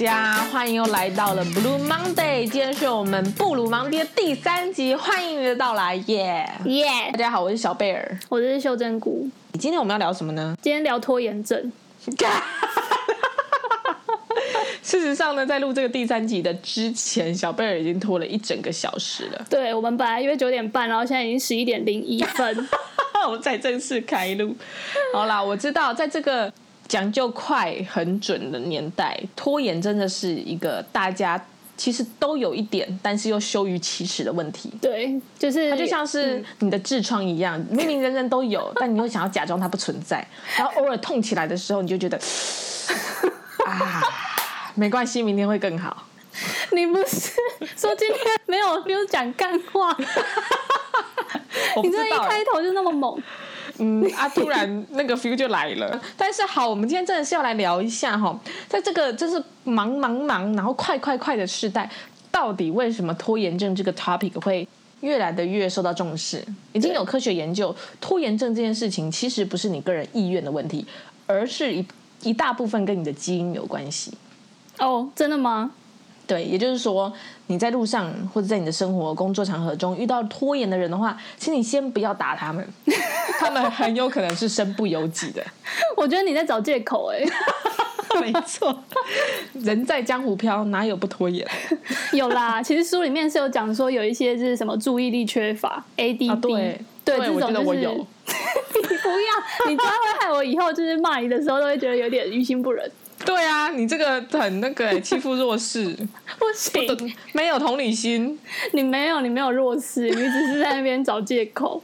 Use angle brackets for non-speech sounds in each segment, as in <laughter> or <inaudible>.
家，欢迎又来到了 Blue Monday，今天是我们布鲁芒爹第三集，欢迎你的到来，耶耶！大家好，我是小贝尔，我是秀珍菇。今天我们要聊什么呢？今天聊拖延症。<laughs> 事实上呢，在录这个第三集的之前，小贝尔已经拖了一整个小时了。对，我们本来约九点半，然后现在已经十一点零一分，<laughs> 我们才正式开录。好啦，我知道，在这个讲究快、很准的年代，拖延真的是一个大家其实都有一点，但是又羞于启齿的问题。对，就是它就像是你的痔疮一样，明明人人都有，<laughs> 但你又想要假装它不存在，然后偶尔痛起来的时候，你就觉得 <laughs> 啊。没关系，明天会更好。你不是说今天没有没有讲干话？<laughs> 你这一开头就那么猛。嗯 <laughs> 啊，突然那个 feel 就来了。但是好，我们今天真的是要来聊一下哈，在这个就是忙忙忙，然后快快快的时代，到底为什么拖延症这个 topic 会越来的越受到重视？已经有科学研究，拖延症这件事情其实不是你个人意愿的问题，而是一一大部分跟你的基因有关系。哦，真的吗？对，也就是说，你在路上或者在你的生活、工作场合中遇到拖延的人的话，请你先不要打他们，<laughs> 他们很有可能是身不由己的。<laughs> 我觉得你在找借口，哎，<laughs> 没错，人在江湖飘，哪有不拖延？有啦，其实书里面是有讲说，有一些是什么注意力缺乏 （ADD），、啊、对，对，这种、就是、我觉得我有。你不要，你这样会害我以后就是骂你的时候都会觉得有点于心不忍。对啊，你这个很那个 <laughs> 欺负弱势，不行，没有同理心。你没有，你没有弱势，你只是在那边找借口。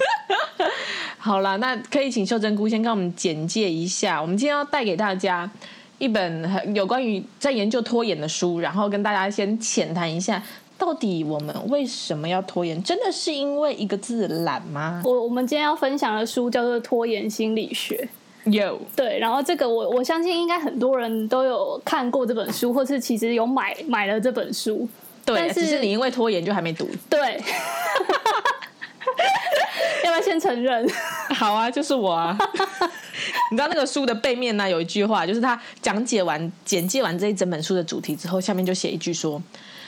<laughs> 好了，那可以请秀珍菇先跟我们简介一下，我们今天要带给大家一本有关于在研究拖延的书，然后跟大家先浅谈一下，到底我们为什么要拖延？真的是因为一个字懒吗？我我们今天要分享的书叫做《拖延心理学》。有对，然后这个我我相信应该很多人都有看过这本书，或是其实有买买了这本书。对，但是只是你因为拖延就还没读。对，<laughs> 要不要先承认？好啊，就是我啊。<laughs> 你知道那个书的背面呢，有一句话，就是他讲解完、简介完这一整本书的主题之后，下面就写一句说：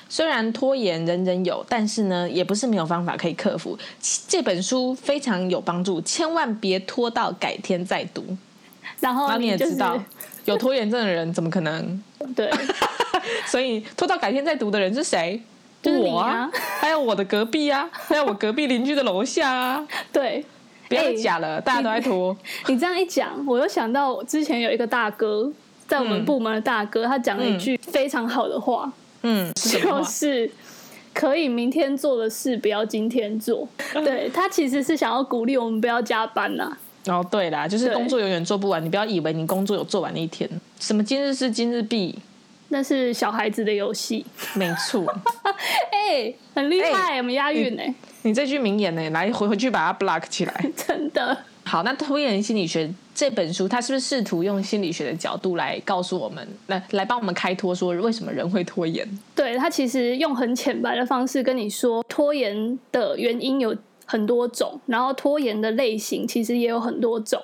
虽然拖延人人有，但是呢，也不是没有方法可以克服。这本书非常有帮助，千万别拖到改天再读。然后，你也知道，有拖延症的人怎么可能？对，<laughs> 所以拖到改天再读的人是谁？就是我啊，还有我的隔壁啊，还有我隔壁邻居的楼下啊。<laughs> 对，不要假了，大家都在拖。你这样一讲，我又想到之前有一个大哥，在我们部门的大哥，他讲了一句非常好的话，嗯，<laughs> 就是可以明天做的事，不要今天做。对，他其实是想要鼓励我们不要加班呐。哦，对啦，就是工作永远做不完，你不要以为你工作有做完那一天。什么今日是今日毕，那是小孩子的游戏。没错，<laughs> 哎、欸，很厉害，欸、我们押韵呢。你这句名言呢，来回回去把它 block 起来。<laughs> 真的。好，那拖延心理学这本书，它是不是试图用心理学的角度来告诉我们，来来帮我们开脱，说为什么人会拖延？对，它其实用很浅白的方式跟你说，拖延的原因有。很多种，然后拖延的类型其实也有很多种。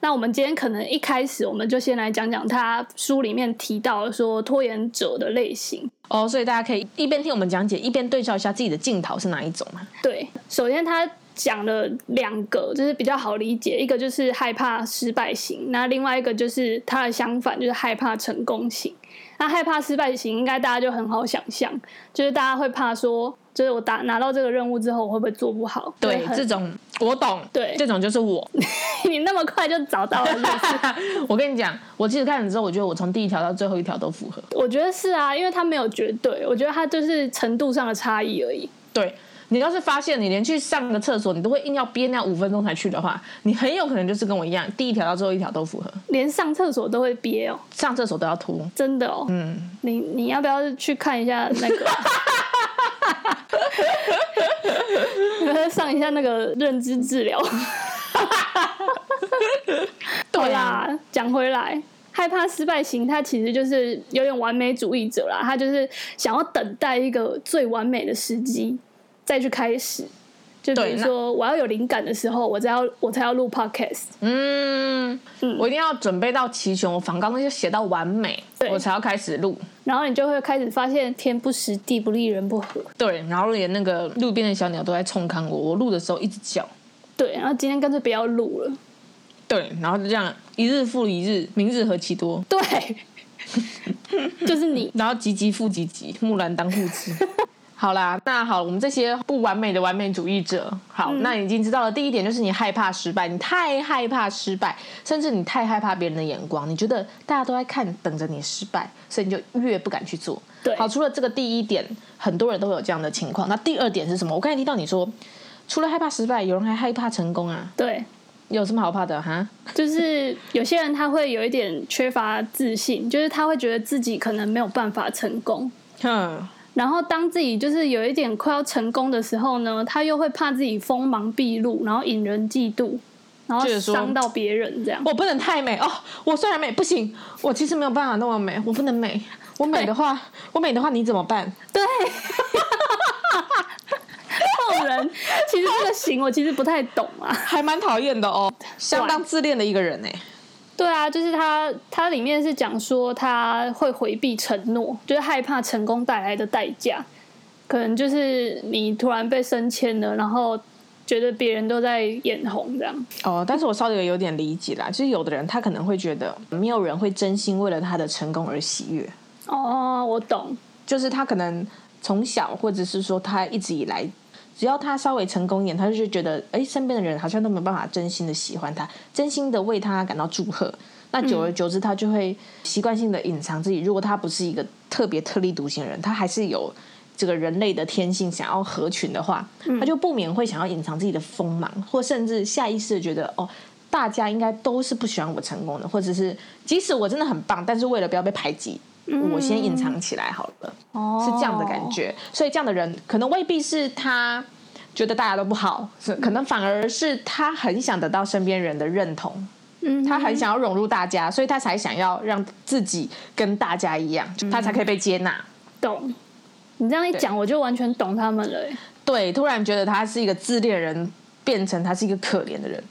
那我们今天可能一开始我们就先来讲讲他书里面提到说拖延者的类型哦，所以大家可以一边听我们讲解，一边对照一下自己的镜头是哪一种嘛？对，首先他讲了两个，就是比较好理解，一个就是害怕失败型，那另外一个就是他的相反，就是害怕成功型。那害怕失败型，应该大家就很好想象，就是大家会怕说。就是我打拿到这个任务之后，我会不会做不好？对，这种我懂。对，这种就是我。<laughs> 你那么快就找到了是不是？<laughs> 我跟你讲，我其实看了之后，我觉得我从第一条到最后一条都符合。我觉得是啊，因为它没有绝对，我觉得它就是程度上的差异而已。对，你要是发现你连去上个厕所，你都会硬要憋那五分钟才去的话，你很有可能就是跟我一样，第一条到最后一条都符合。连上厕所都会憋哦，上厕所都要吐，真的哦。嗯，你你要不要去看一下那个？<laughs> <laughs> 上一下那个认知治疗。<laughs> 对啦，讲回来，害怕失败型，他其实就是有点完美主义者啦。他就是想要等待一个最完美的时机再去开始。就比如说，我要有灵感的时候，我才要我才要录 podcast。嗯嗯，我一定要准备到齐全，我访纲就写到完美，我才要开始录。然后你就会开始发现天不时地不利人不和。对，然后连那个路边的小鸟都在冲看我，我录的时候一直叫。对，然后今天干脆不要录了。对，然后就这样一日复一日，明日何其多。对，<laughs> 就是你。然后急急复急急，木兰当户织。<laughs> <laughs> 好啦，那好，我们这些不完美的完美主义者，好，嗯、那你已经知道了第一点，就是你害怕失败，你太害怕失败，甚至你太害怕别人的眼光，你觉得大家都在看，等着你失败，所以你就越不敢去做。对，好，除了这个第一点，很多人都会有这样的情况。那第二点是什么？我刚才听到你说，除了害怕失败，有人还害怕成功啊？对，有什么好怕的哈？就是有些人他会有一点缺乏自信，就是他会觉得自己可能没有办法成功。哼。然后当自己就是有一点快要成功的时候呢，他又会怕自己锋芒毕露，然后引人嫉妒，然后伤到别人这样。我不能太美哦，我虽然美不行，我其实没有办法那么美，我不能美。<laughs> 我美的话，我美的话你怎么办？对，<laughs> 人其实这个型我其实不太懂啊，还蛮讨厌的哦，相当自恋的一个人呢。对啊，就是他，他里面是讲说他会回避承诺，就是害怕成功带来的代价，可能就是你突然被升迁了，然后觉得别人都在眼红这样。哦，但是我稍微有点理解啦，就是有的人他可能会觉得没有人会真心为了他的成功而喜悦。哦，我懂，就是他可能从小或者是说他一直以来。只要他稍微成功一点，他就觉得，哎，身边的人好像都没有办法真心的喜欢他，真心的为他感到祝贺。那久而久之，他就会习惯性的隐藏自己。如果他不是一个特别特立独行的人，他还是有这个人类的天性，想要合群的话，他就不免会想要隐藏自己的锋芒，或甚至下意识的觉得，哦，大家应该都是不喜欢我成功的，或者是即使我真的很棒，但是为了不要被排挤。我先隐藏起来好了，哦，是这样的感觉。所以这样的人可能未必是他觉得大家都不好，是可能反而是他很想得到身边人的认同，嗯，他很想要融入大家，所以他才想要让自己跟大家一样，他才可以被接纳。懂？你这样一讲，我就完全懂他们了。对，突然觉得他是一个自恋人，变成他是一个可怜的人，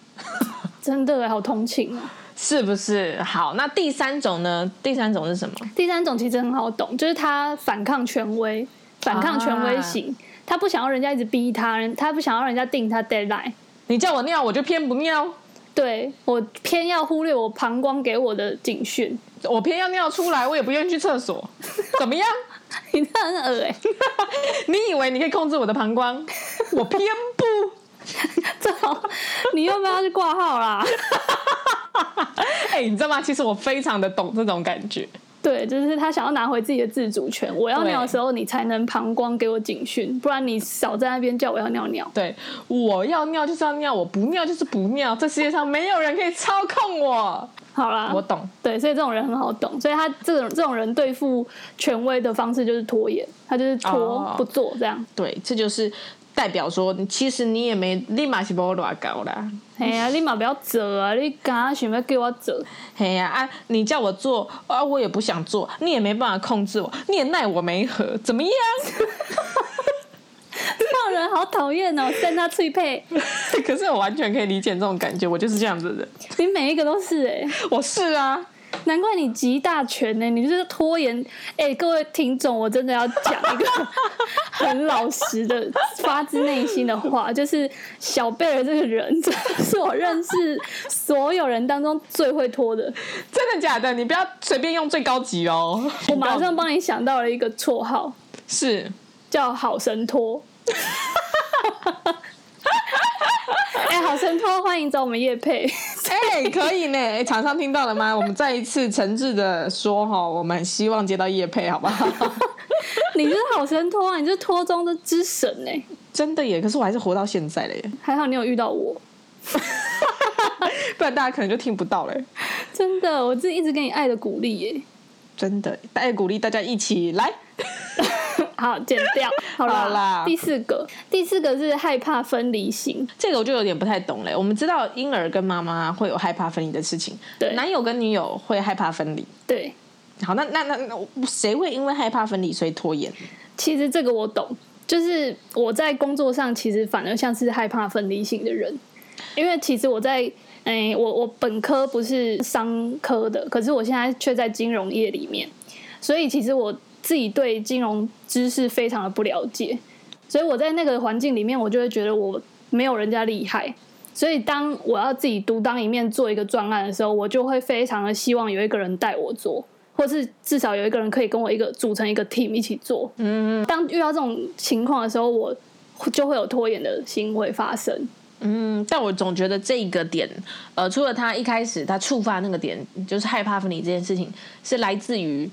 真的好同情啊。是不是？好，那第三种呢？第三种是什么？第三种其实很好懂，就是他反抗权威，反抗权威型，啊、他不想要人家一直逼他，他不想要人家定他 deadline。你叫我尿，我就偏不尿。对，我偏要忽略我膀胱给我的警讯，我偏要尿出来，我也不愿意去厕所。<laughs> 怎么样？你这很恶哎、欸！<laughs> 你以为你可以控制我的膀胱？我偏不。<laughs> 这好，你要不要去挂号啦？<laughs> 哎、欸，你知道吗？其实我非常的懂这种感觉。对，就是他想要拿回自己的自主权。我要尿的时候，你才能膀胱给我警讯，不然你少在那边叫我要尿尿。对，我要尿就是要尿，我不尿就是不尿。这世界上没有人可以操控我。好啦，我懂。对，所以这种人很好懂。所以他这种这种人对付权威的方式就是拖延，他就是拖不做这样。哦、对，这就是。代表说，其实你也没立马是不我乱搞啦。哎呀，立马不要做啊！你刚刚想要给我做？哎呀啊！你叫我做啊，我也不想做，你也没办法控制我，你也奈我没何，怎么样？<laughs> 这种人好讨厌哦，跟他脆配。<laughs> 可是我完全可以理解这种感觉，我就是这样子的人。你每一个都是哎、欸，我是啊。难怪你集大全呢，你就是拖延。哎、欸，各位听众，我真的要讲一个很老实的、发自内心的话，<laughs> 就是小贝儿这个人，真的是我认识所有人当中最会拖的。真的假的？你不要随便用最高级哦。<laughs> 我马上帮你想到了一个绰号，是叫好神拖。<laughs> 好神托，欢迎找我们叶配。<laughs> 哎、欸，可以呢。厂商听到了吗？我们再一次诚挚的说哈，我们希望接到叶配，好不好？<laughs> 你是好神托啊，你是托中的之神呢。真的耶，可是我还是活到现在了耶。还好你有遇到我，<laughs> 不然大家可能就听不到了。真的，我这一直给你爱的鼓励耶。真的，爱鼓励大家一起来。好，剪掉。<laughs> 好啦，好啦，第四个，第四个是害怕分离型。这个我就有点不太懂嘞。我们知道婴儿跟妈妈会有害怕分离的事情，对，男友跟女友会害怕分离，对。好，那那那那谁会因为害怕分离所以拖延？其实这个我懂，就是我在工作上其实反而像是害怕分离型的人，因为其实我在哎，我我本科不是商科的，可是我现在却在金融业里面。所以其实我自己对金融知识非常的不了解，所以我在那个环境里面，我就会觉得我没有人家厉害。所以当我要自己独当一面做一个专案的时候，我就会非常的希望有一个人带我做，或是至少有一个人可以跟我一个组成一个 team 一起做。嗯。当遇到这种情况的时候，我就会有拖延的行为发生。嗯，但我总觉得这个点，呃，除了他一开始他触发那个点，就是害怕分离这件事情，是来自于，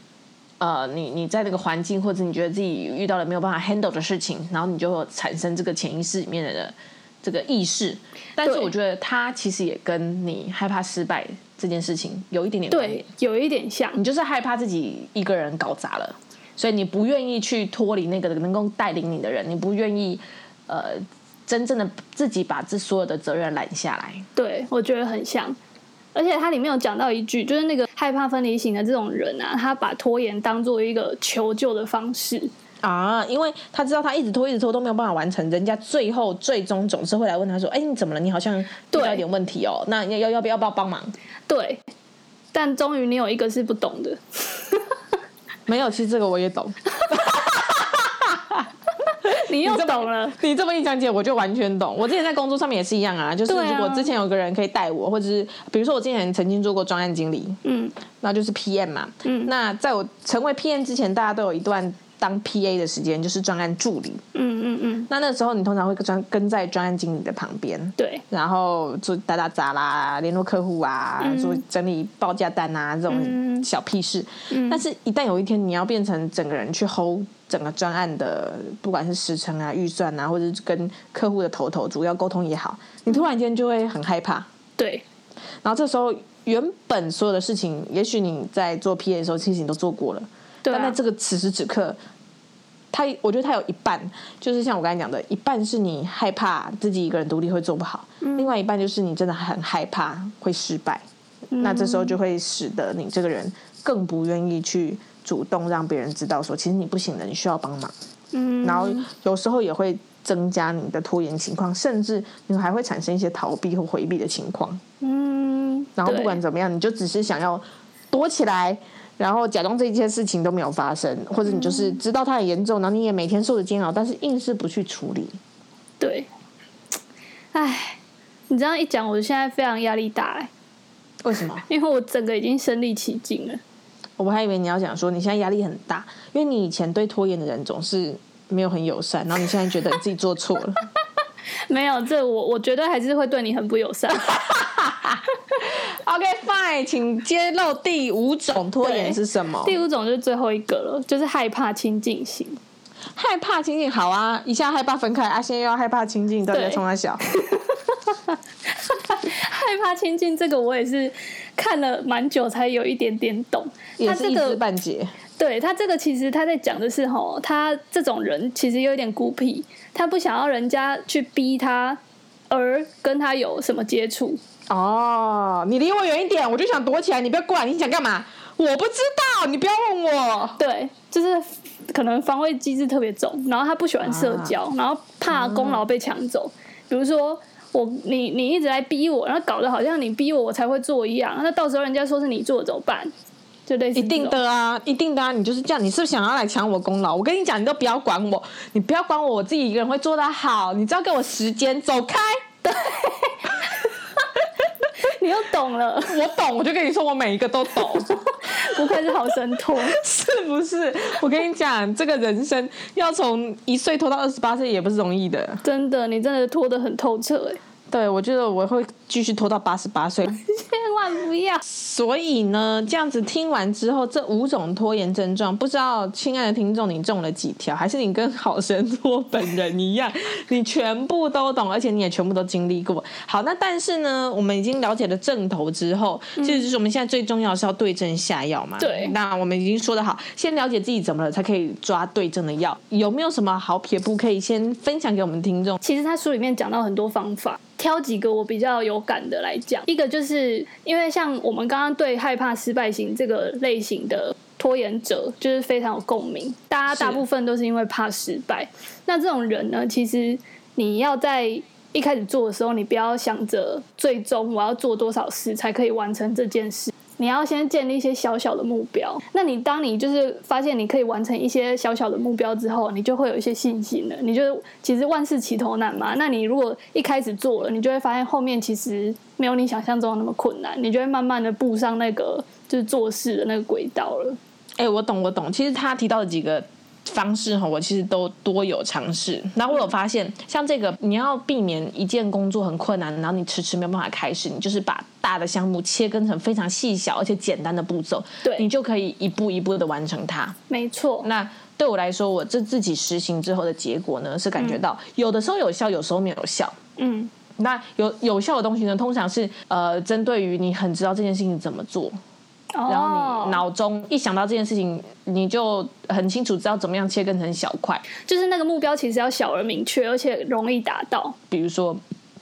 呃，你你在那个环境，或者你觉得自己遇到了没有办法 handle 的事情，然后你就会产生这个潜意识里面的这个意识。但是我觉得他其实也跟你害怕失败这件事情有一点点对，有一点像，你就是害怕自己一个人搞砸了，所以你不愿意去脱离那个能够带领你的人，你不愿意，呃。真正的自己把这所有的责任揽下来，对，我觉得很像，而且它里面有讲到一句，就是那个害怕分离型的这种人啊，他把拖延当做一个求救的方式啊，因为他知道他一直拖一直拖都没有办法完成，人家最后最终总是会来问他说：“哎，你怎么了？你好像遇到一点问题哦，那要要要不要不要帮忙？”对，但终于你有一个是不懂的，<laughs> 没有，其实这个我也懂。<laughs> 你又懂了，你这么一讲解，我就完全懂。我之前在工作上面也是一样啊，就是如果之前有个人可以带我，或者是比如说我之前曾经做过专案经理，嗯，那就是 PM 嘛，嗯，那在我成为 PM 之前，大家都有一段。当 PA 的时间就是专案助理，嗯嗯嗯。那那时候你通常会专跟在专案经理的旁边，对。然后做打打杂啦，联络客户啊，嗯、做整理报价单啊这种小屁事。嗯。但是，一旦有一天你要变成整个人去 hold 整个专案的，不管是时程啊、预算啊，或者是跟客户的头头主要沟通也好，你突然间就会很害怕。对。然后这时候，原本所有的事情，也许你在做 PA 的时候，其实你都做过了。对啊。但在这个此时此刻。他，我觉得他有一半，就是像我刚才讲的，一半是你害怕自己一个人独立会做不好，嗯，另外一半就是你真的很害怕会失败，嗯，那这时候就会使得你这个人更不愿意去主动让别人知道说，其实你不行的，你需要帮忙，嗯，然后有时候也会增加你的拖延情况，甚至你还会产生一些逃避或回避的情况，嗯，然后不管怎么样，你就只是想要躲起来。然后假装这一件事情都没有发生，或者你就是知道它很严重，然后你也每天受着煎熬，但是硬是不去处理。对，哎，你这样一讲，我现在非常压力大哎。为什么？<laughs> 因为我整个已经身历其境了。我还以为你要讲说你现在压力很大，因为你以前对拖延的人总是没有很友善，然后你现在觉得你自己做错了。<laughs> 没有，这我我绝对还是会对你很不友善。<laughs> OK fine，请揭露第五种拖延是什么？第五种就是最后一个了，就是害怕亲近型。害怕亲近好啊，一下害怕分开，啊，现在又要害怕亲近，到底在冲三小？<laughs> 害怕亲近这个我也是看了蛮久才有一点点懂，也是一知半解。对他这个其实他在讲的是吼，他这种人其实有点孤僻，他不想要人家去逼他，而跟他有什么接触。哦，你离我远一点，我就想躲起来。你不要过来，你想干嘛？我不知道，你不要问我。对，就是可能防卫机制特别重，然后他不喜欢社交，啊、然后怕功劳被抢走。嗯、比如说我，你你一直来逼我，然后搞得好像你逼我我才会做一样，那到时候人家说是你做怎么办？就类似一定的啊，一定的啊，你就是这样，你是不是想要来抢我功劳？我跟你讲，你都不要管我，你不要管我，我自己一个人会做得好。你只要给我时间，走开。对。<laughs> 你又懂了，<laughs> 我懂，我就跟你说，我每一个都懂，<laughs> 不愧是好神拖，<laughs> 是不是？我跟你讲，这个人生要从一岁拖到二十八岁也不是容易的，真的，你真的拖得很透彻哎。对，我觉得我会继续拖到八十八岁，<laughs> 千万不要。所以呢，这样子听完之后，这五种拖延症状，不知道亲爱的听众，你中了几条？还是你跟好神托本人一样，<laughs> 你全部都懂，而且你也全部都经历过。好，那但是呢，我们已经了解了症头之后，其实就是我们现在最重要的是要对症下药嘛。对。那我们已经说得好，先了解自己怎么了，才可以抓对症的药。有没有什么好撇步可以先分享给我们听众？其实他书里面讲到很多方法。挑几个我比较有感的来讲，一个就是因为像我们刚刚对害怕失败型这个类型的拖延者，就是非常有共鸣。大家大部分都是因为怕失败。那这种人呢，其实你要在一开始做的时候，你不要想着最终我要做多少事才可以完成这件事。你要先建立一些小小的目标。那你当你就是发现你可以完成一些小小的目标之后，你就会有一些信心了。你就其实万事起头难嘛。那你如果一开始做了，你就会发现后面其实没有你想象中的那么困难，你就会慢慢的步上那个就是做事的那个轨道了。哎、我懂，我懂。其实他提到的几个。方式哈，我其实都多有尝试。然后我有发现，像这个，你要避免一件工作很困难，然后你迟迟没有办法开始，你就是把大的项目切分成非常细小而且简单的步骤，对，你就可以一步一步的完成它。没错。那对我来说，我这自己实行之后的结果呢，是感觉到有的时候有效，有时候没有效。嗯。那有有效的东西呢，通常是呃，针对于你很知道这件事情怎么做。然后你脑中一想到这件事情，你就很清楚知道怎么样切割成小块，就是那个目标其实要小而明确，而且容易达到。比如说，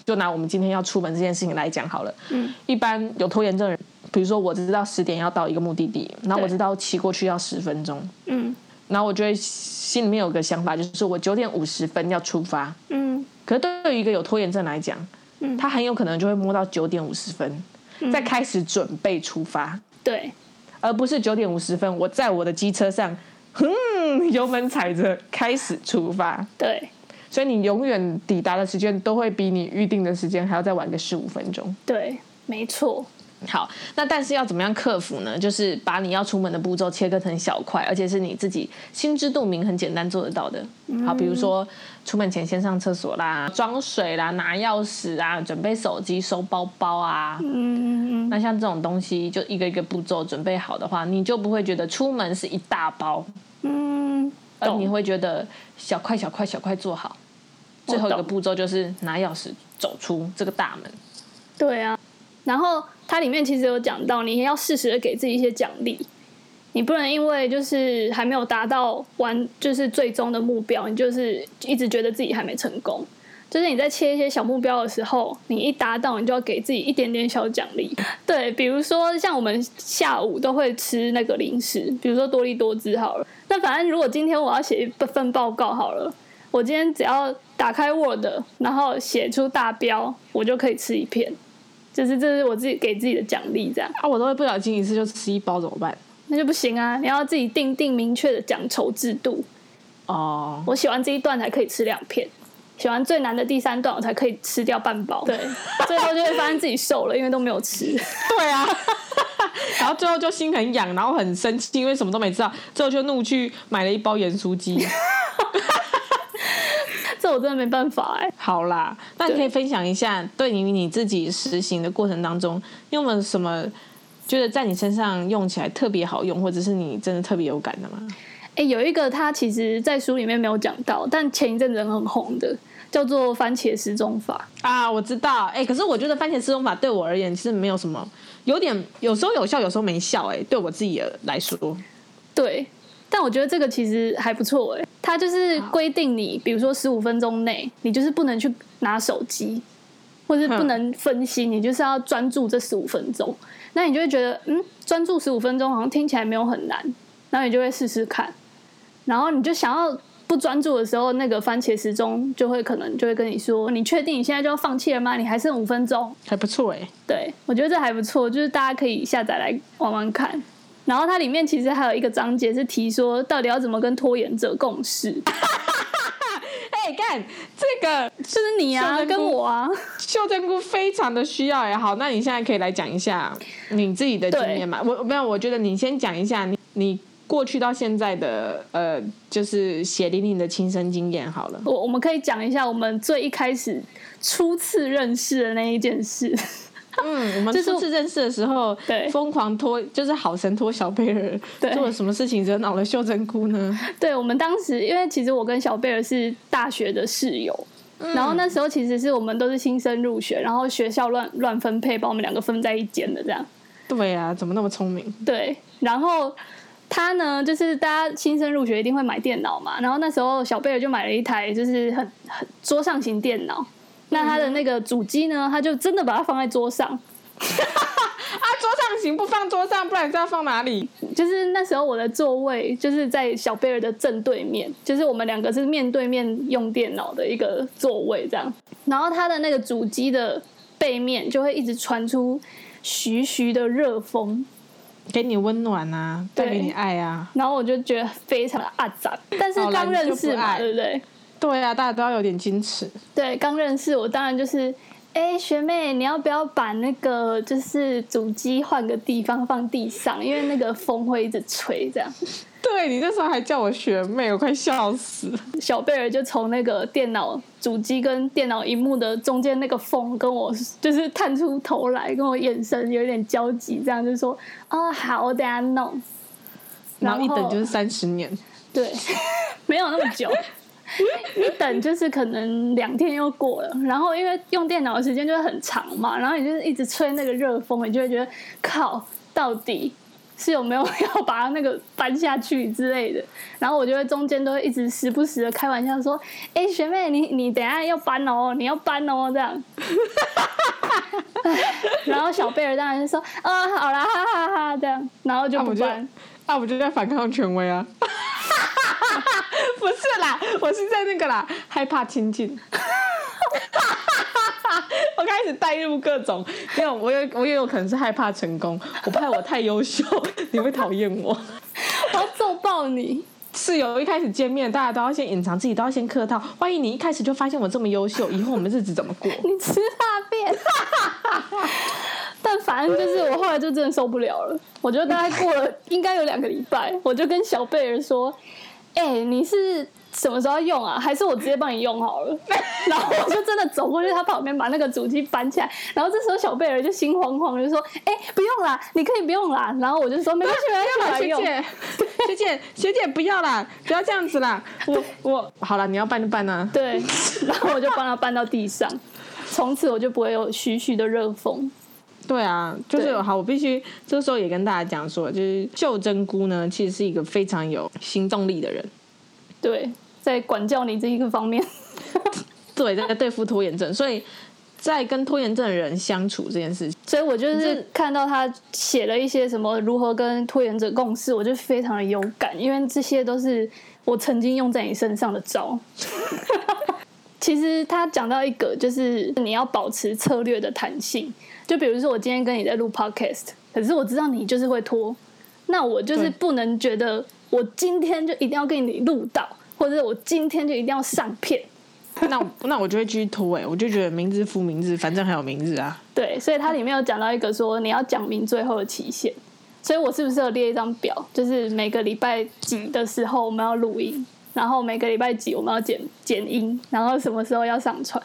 就拿我们今天要出门这件事情来讲好了。嗯，一般有拖延症的人，比如说我只知道十点要到一个目的地，然后我知道骑过去要十分钟。嗯，然后我就会心里面有个想法，就是我九点五十分要出发。嗯，可是对于一个有拖延症来讲，嗯，他很有可能就会摸到九点五十分，再开始准备出发。对，而不是九点五十分，我在我的机车上，哼，<laughs> 油门踩着开始出发。对，所以你永远抵达的时间都会比你预定的时间还要再晚个十五分钟。对，没错。好，那但是要怎么样克服呢？就是把你要出门的步骤切割成小块，而且是你自己心知肚明、很简单做得到的。好，比如说出门前先上厕所啦，装水啦，拿钥匙啊，准备手机、收包包啊。嗯嗯嗯。那像这种东西，就一个一个步骤准备好的话，你就不会觉得出门是一大包。嗯。而你会觉得小块小块小块做好，最后一个步骤就是拿钥匙走出这个大门。对啊。然后它里面其实有讲到，你也要适时的给自己一些奖励，你不能因为就是还没有达到完就是最终的目标，你就是一直觉得自己还没成功。就是你在切一些小目标的时候，你一达到，你就要给自己一点点小奖励。对，比如说像我们下午都会吃那个零食，比如说多力多滋好了。那反正如果今天我要写一份报告好了，我今天只要打开 Word，然后写出大标，我就可以吃一片。就是这是我自己给自己的奖励，这样啊，我都会不小心一次就吃一包怎么办？那就不行啊！你要自己定定明确的奖酬制度。哦，我写完这一段才可以吃两片，写完最难的第三段我才可以吃掉半包。对，<laughs> 最后就会发现自己瘦了，因为都没有吃。对啊，<laughs> 然后最后就心很痒，然后很生气，因为什么都没吃到，最后就怒去买了一包盐酥鸡。<laughs> 这我真的没办法哎。好啦，那你可以分享一下，对于你自己实行的过程当中，有没有什么觉得在你身上用起来特别好用，或者是你真的特别有感的吗？哎，有一个它其实在书里面没有讲到，但前一阵子很红的，叫做番茄失踪法啊，我知道。哎，可是我觉得番茄失踪法对我而言是没有什么，有点有时候有效，有时候没效。哎，对我自己来说，对。但我觉得这个其实还不错哎，它就是规定你，比如说十五分钟内，你就是不能去拿手机，或者是不能分心，你就是要专注这十五分钟。那你就会觉得，嗯，专注十五分钟好像听起来没有很难，然后你就会试试看。然后你就想要不专注的时候，那个番茄时钟就会可能就会跟你说：“你确定你现在就要放弃了吗？你还剩五分钟。”还不错哎，对，我觉得这还不错，就是大家可以下载来玩玩看。然后它里面其实还有一个章节是提说，到底要怎么跟拖延者共事。<laughs> 哎，干这个就是你啊，跟我啊，秀珍菇非常的需要也好，那你现在可以来讲一下你自己的经验嘛？我没有，我觉得你先讲一下你你过去到现在的呃，就是血淋淋的亲身经验好了。我我们可以讲一下我们最一开始初次认识的那一件事。<laughs> 嗯，我们初次认识的时候，对，疯狂拖，就是好神拖小贝尔，做了什么事情惹恼了秀珍姑呢？对，我们当时，因为其实我跟小贝尔是大学的室友，嗯，然后那时候其实是我们都是新生入学，然后学校乱乱分配，把我们两个分在一间的这样。对啊，怎么那么聪明？对，然后他呢，就是大家新生入学一定会买电脑嘛，然后那时候小贝尔就买了一台，就是很很桌上型电脑。那他的那个主机呢？他就真的把它放在桌上。<laughs> 啊，桌上行不放桌上，不然你知道放哪里？就是那时候我的座位就是在小贝尔的正对面，就是我们两个是面对面用电脑的一个座位这样。然后他的那个主机的背面就会一直传出徐徐的热风，给你温暖啊，带给你爱啊。然后我就觉得非常的阿杂，但是刚认识嘛，对不对？对啊，大家都要有点矜持。对，刚认识我当然就是。哎，学妹，你要不要把那个就是主机换个地方放地上？因为那个风会一直吹，这样。对，你那时候还叫我学妹，我快笑死了。小贝尔就从那个电脑主机跟电脑荧幕的中间那个缝跟我就是探出头来，跟我眼神有点交集，这样就说：“哦，好，我等下弄。”然后一等就是三十年。对，没有那么久。<laughs> 一等就是可能两天又过了，然后因为用电脑的时间就会很长嘛，然后你就是一直吹那个热风，你就会觉得靠，到底是有没有 <laughs> 要把它那个搬下去之类的，然后我就会中间都会一直时不时的开玩笑说，哎，学妹你你等下要搬哦，你要搬哦这样，<laughs> 然后小贝儿当然就说啊好啦哈哈哈这样，然后就不搬，那我就在反抗权威啊。不是啦，<laughs> 我是在那个啦，害怕亲近。<laughs> 我开始带入各种，因为，我也我也有可能是害怕成功，我怕我太优秀，<laughs> 你会讨厌我，我要揍爆你。室友一开始见面，大家都要先隐藏自己，都要先客套。万一你一开始就发现我这么优秀，以后我们日子怎么过？你吃大便。但反正就是我后来就真的受不了了，我觉得大概过了应该有两个礼拜，我就跟小贝儿说。哎、欸，你是什么时候要用啊？还是我直接帮你用好了？<laughs> 然后我就真的走过去他旁边，把那个主机搬起来。然后这时候小贝儿就心慌慌，就说：“哎、欸，不用啦，你可以不用啦。”然后我就说：“没关系，没关系，学姐，<laughs> 学姐，学姐不要啦，不要这样子啦。我我好了，你要搬就搬啊。”对，然后我就帮他搬到地上，从此我就不会有徐徐的热风。对啊，就是好，我必须这个时候也跟大家讲说，就是秀珍菇呢，其实是一个非常有行动力的人。对，在管教你这一个方面，<laughs> 对，在对付拖延症，所以在跟拖延症的人相处这件事情，所以我就是看到他写了一些什么如何跟拖延者共事，我就非常的有感，因为这些都是我曾经用在你身上的招。<laughs> 其实他讲到一个，就是你要保持策略的弹性。就比如说，我今天跟你在录 podcast，可是我知道你就是会拖，那我就是不能觉得我今天就一定要跟你录到，或者我今天就一定要上片。那那我就会继续拖哎，我就觉得明日复明日，反正还有明日啊。对，所以它里面有讲到一个说你要讲明最后的期限，所以我是不是有列一张表，就是每个礼拜几的时候我们要录音，然后每个礼拜几我们要剪剪音，然后什么时候要上传。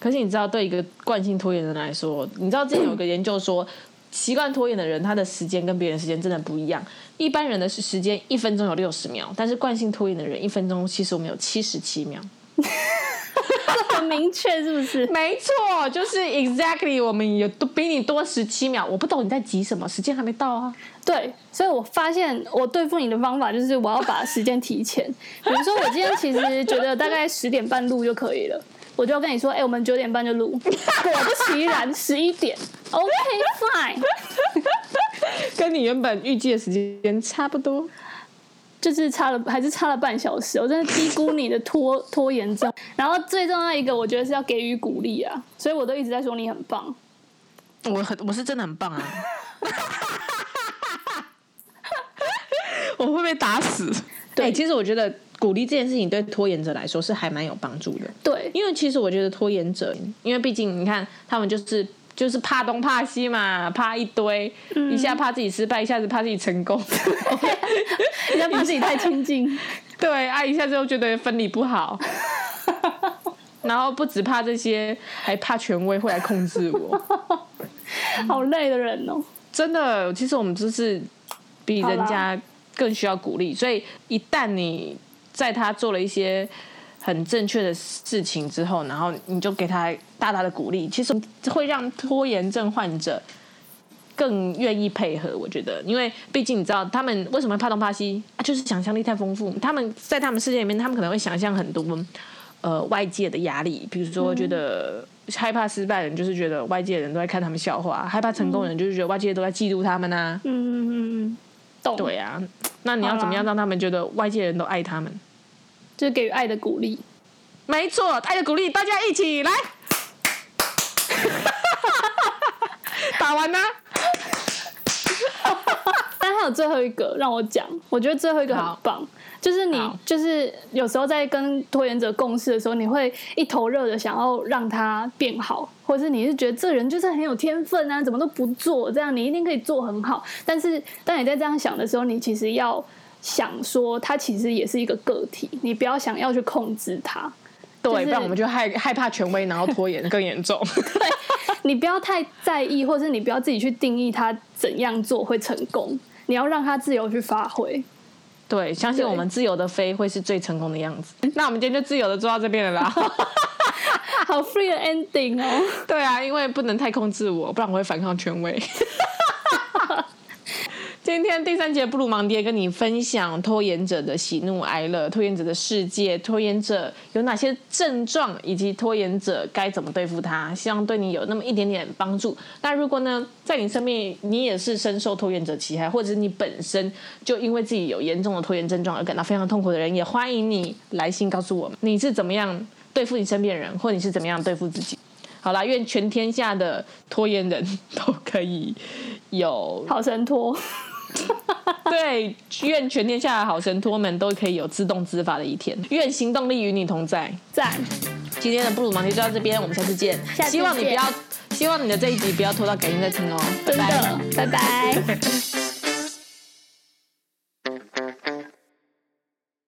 可是你知道，对一个惯性拖延人来说，你知道之前有个研究说，习惯拖延的人，他的时间跟别人时间真的不一样。一般人的是时间一分钟有六十秒，但是惯性拖延的人一分钟其实我们有七十七秒。这很明确是不是？<laughs> 没错，就是 exactly，我们有都比你多十七秒。我不懂你在急什么，时间还没到啊。对，所以我发现我对付你的方法就是我要把时间提前。比如说我今天其实觉得大概十点半录就可以了。我就跟你说，哎、欸，我们九点半就录，<laughs> 果不其然，十一点，OK fine，<laughs> 跟你原本预计的时间差不多，就是差了，还是差了半小时。我真的低估你的拖拖延症。然后最重要一个，我觉得是要给予鼓励啊，所以我都一直在说你很棒。我很，我是真的很棒啊。<laughs> 我会被打死。对，其实我觉得。鼓励这件事情对拖延者来说是还蛮有帮助的。对，因为其实我觉得拖延者，因为毕竟你看他们就是就是怕东怕西嘛，怕一堆，嗯、一下怕自己失败，一下子怕自己成功，<laughs> 一下怕自己太亲近，<laughs> 对啊，一下子又觉得分离不好，<laughs> 然后不只怕这些，还怕权威会来控制我，好累的人哦。真的，其实我们就是比人家更需要鼓励，所以一旦你。在他做了一些很正确的事情之后，然后你就给他大大的鼓励，其实会让拖延症患者更愿意配合。我觉得，因为毕竟你知道他们为什么会怕东怕西啊，就是想象力太丰富。他们在他们世界里面，他们可能会想象很多呃外界的压力，比如说觉得害怕失败的人就是觉得外界的人都在看他们笑话，害怕成功的人就是觉得外界都在嫉妒他们呐、啊。嗯嗯嗯嗯，懂。对啊。那你要怎么样让他们觉得外界人都爱他们？就是给予爱的鼓励。没错，爱的鼓励，大家一起来。<laughs> 打完呢？有最后一个让我讲，我觉得最后一个很棒，就是你就是有时候在跟拖延者共事的时候，你会一头热的想要让他变好，或者是你是觉得这人就是很有天分啊，怎么都不做，这样你一定可以做很好。但是当你在这样想的时候，你其实要想说，他其实也是一个个体，你不要想要去控制他。对，就是、不然我们就害害怕权威，然后拖延更严重。<laughs> 对，你不要太在意，或是你不要自己去定义他怎样做会成功。你要让他自由去发挥。对，相信我们自由的飞会是最成功的样子。那我们今天就自由的做到这边了啦。<laughs> 好 free 的 ending 哦。对啊，因为不能太控制我，不然我会反抗权威。<laughs> 今天第三节布鲁芒爹跟你分享拖延者的喜怒哀乐、拖延者的世界、拖延者有哪些症状，以及拖延者该怎么对付他，希望对你有那么一点点帮助。那如果呢，在你身边你也是深受拖延者侵害，或者你本身就因为自己有严重的拖延症状而感到非常痛苦的人，也欢迎你来信告诉我们你是怎么样对付你身边人，或你是怎么样对付自己。好啦，愿全天下的拖延人都可以有好生拖。<laughs> 对，愿全天下的好神托们都可以有自动自发的一天。愿行动力与你同在。赞！今天的布鲁芒爹就到这边，我们下次见。下次见。希望你不要，希望你的这一集不要拖到改天再听哦。真的，拜拜。拜拜